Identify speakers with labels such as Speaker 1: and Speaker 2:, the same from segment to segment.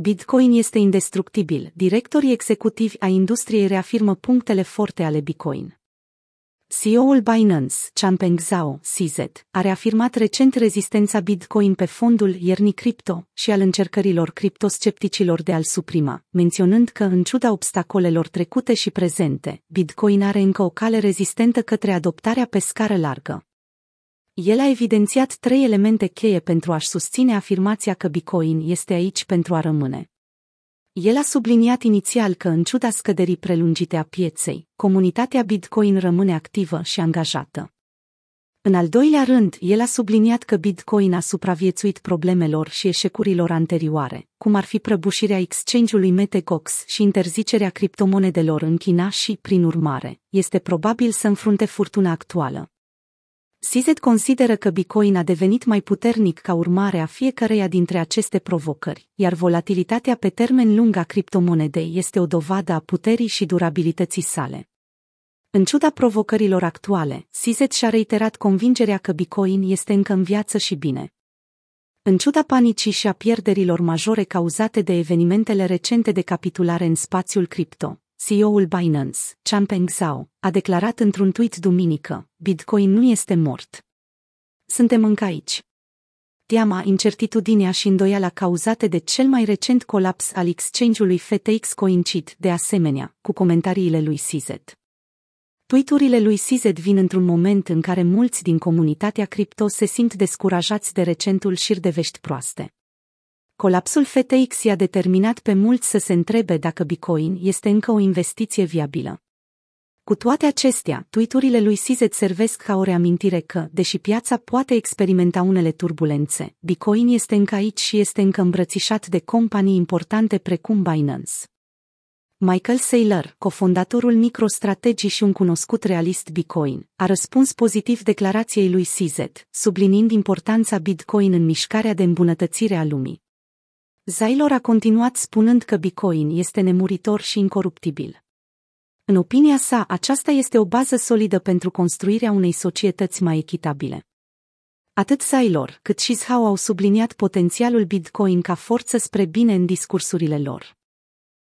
Speaker 1: Bitcoin este indestructibil. Directorii executivi ai industriei reafirmă punctele forte ale Bitcoin. CEO-ul Binance, Changpeng Zhao, CZ, a reafirmat recent rezistența Bitcoin pe fondul iernii cripto și al încercărilor criptoscepticilor de a-l suprima, menționând că, în ciuda obstacolelor trecute și prezente, Bitcoin are încă o cale rezistentă către adoptarea pe scară largă. El a evidențiat trei elemente cheie pentru a-și susține afirmația că Bitcoin este aici pentru a rămâne. El a subliniat inițial că, în ciuda scăderii prelungite a pieței, comunitatea Bitcoin rămâne activă și angajată. În al doilea rând, el a subliniat că Bitcoin a supraviețuit problemelor și eșecurilor anterioare, cum ar fi prăbușirea exchange-ului Metegox și interzicerea criptomonedelor în China și, prin urmare, este probabil să înfrunte furtuna actuală. CZ consideră că Bitcoin a devenit mai puternic ca urmare a fiecăreia dintre aceste provocări, iar volatilitatea pe termen lung a criptomonedei este o dovadă a puterii și durabilității sale. În ciuda provocărilor actuale, CZ și-a reiterat convingerea că Bitcoin este încă în viață și bine. În ciuda panicii și a pierderilor majore cauzate de evenimentele recente de capitulare în spațiul cripto, CEO-ul Binance, Changpeng Zhao, a declarat într-un tweet duminică, Bitcoin nu este mort. Suntem încă aici. Teama, incertitudinea și îndoiala cauzate de cel mai recent colaps al exchange-ului FTX coincid, de asemenea, cu comentariile lui CZ. Tweeturile lui CZ vin într-un moment în care mulți din comunitatea cripto se simt descurajați de recentul șir de vești proaste. Colapsul FTX i-a determinat pe mulți să se întrebe dacă Bitcoin este încă o investiție viabilă. Cu toate acestea, tweeturile lui Sizet servesc ca o reamintire că, deși piața poate experimenta unele turbulențe, Bitcoin este încă aici și este încă îmbrățișat de companii importante precum Binance. Michael Saylor, cofondatorul MicroStrategy și un cunoscut realist Bitcoin, a răspuns pozitiv declarației lui Sizet, subliniind importanța Bitcoin în mișcarea de îmbunătățire a lumii. Zailor a continuat spunând că Bitcoin este nemuritor și incoruptibil. În opinia sa, aceasta este o bază solidă pentru construirea unei societăți mai echitabile. Atât Zailor, cât și Zhao au subliniat potențialul Bitcoin ca forță spre bine în discursurile lor.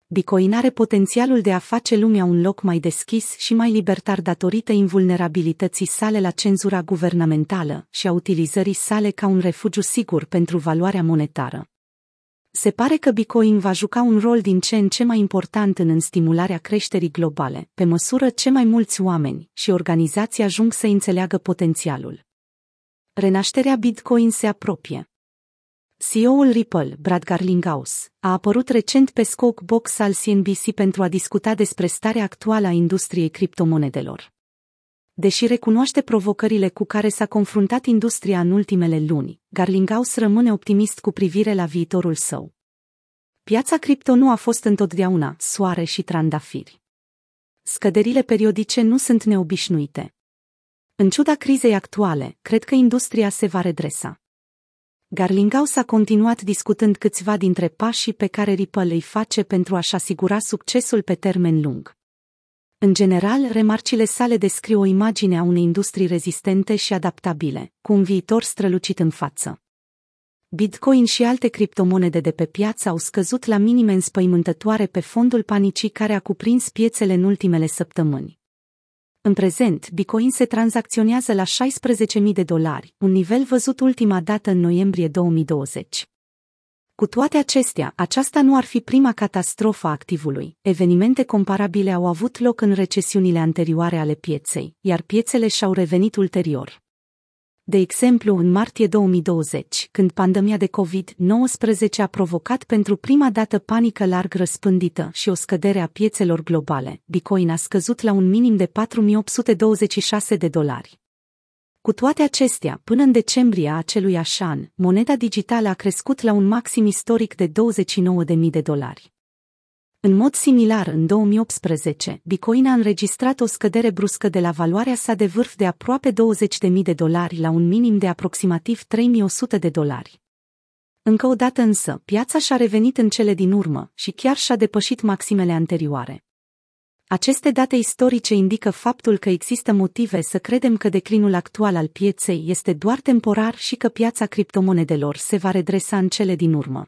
Speaker 1: Bitcoin are potențialul de a face lumea un loc mai deschis și mai libertar datorită invulnerabilității sale la cenzura guvernamentală și a utilizării sale ca un refugiu sigur pentru valoarea monetară se pare că Bitcoin va juca un rol din ce în ce mai important în stimularea creșterii globale, pe măsură ce mai mulți oameni și organizații ajung să înțeleagă potențialul. Renașterea Bitcoin se apropie. CEO-ul Ripple, Brad Garlinghouse, a apărut recent pe Squawk Box al CNBC pentru a discuta despre starea actuală a industriei criptomonedelor. Deși recunoaște provocările cu care s-a confruntat industria în ultimele luni, Garlinghaus rămâne optimist cu privire la viitorul său. Piața cripto nu a fost întotdeauna soare și trandafiri. Scăderile periodice nu sunt neobișnuite. În ciuda crizei actuale, cred că industria se va redresa. Garlinghaus a continuat discutând câțiva dintre pașii pe care Ripple îi face pentru a-și asigura succesul pe termen lung. În general, remarcile sale descriu o imagine a unei industrii rezistente și adaptabile, cu un viitor strălucit în față. Bitcoin și alte criptomonede de pe piață au scăzut la minime înspăimântătoare pe fondul panicii care a cuprins piețele în ultimele săptămâni. În prezent, Bitcoin se tranzacționează la 16.000 de dolari, un nivel văzut ultima dată în noiembrie 2020. Cu toate acestea, aceasta nu ar fi prima catastrofă a activului. Evenimente comparabile au avut loc în recesiunile anterioare ale pieței, iar piețele și-au revenit ulterior. De exemplu, în martie 2020, când pandemia de COVID-19 a provocat pentru prima dată panică larg răspândită și o scădere a piețelor globale, Bitcoin a scăzut la un minim de 4826 de dolari. Cu toate acestea, până în decembrie a acelui an, moneda digitală a crescut la un maxim istoric de 29.000 de dolari. În mod similar, în 2018, Bitcoin a înregistrat o scădere bruscă de la valoarea sa de vârf de aproape 20.000 de dolari la un minim de aproximativ 3.100 de dolari. Încă o dată însă, piața și-a revenit în cele din urmă și chiar și-a depășit maximele anterioare. Aceste date istorice indică faptul că există motive să credem că declinul actual al pieței este doar temporar și că piața criptomonedelor se va redresa în cele din urmă.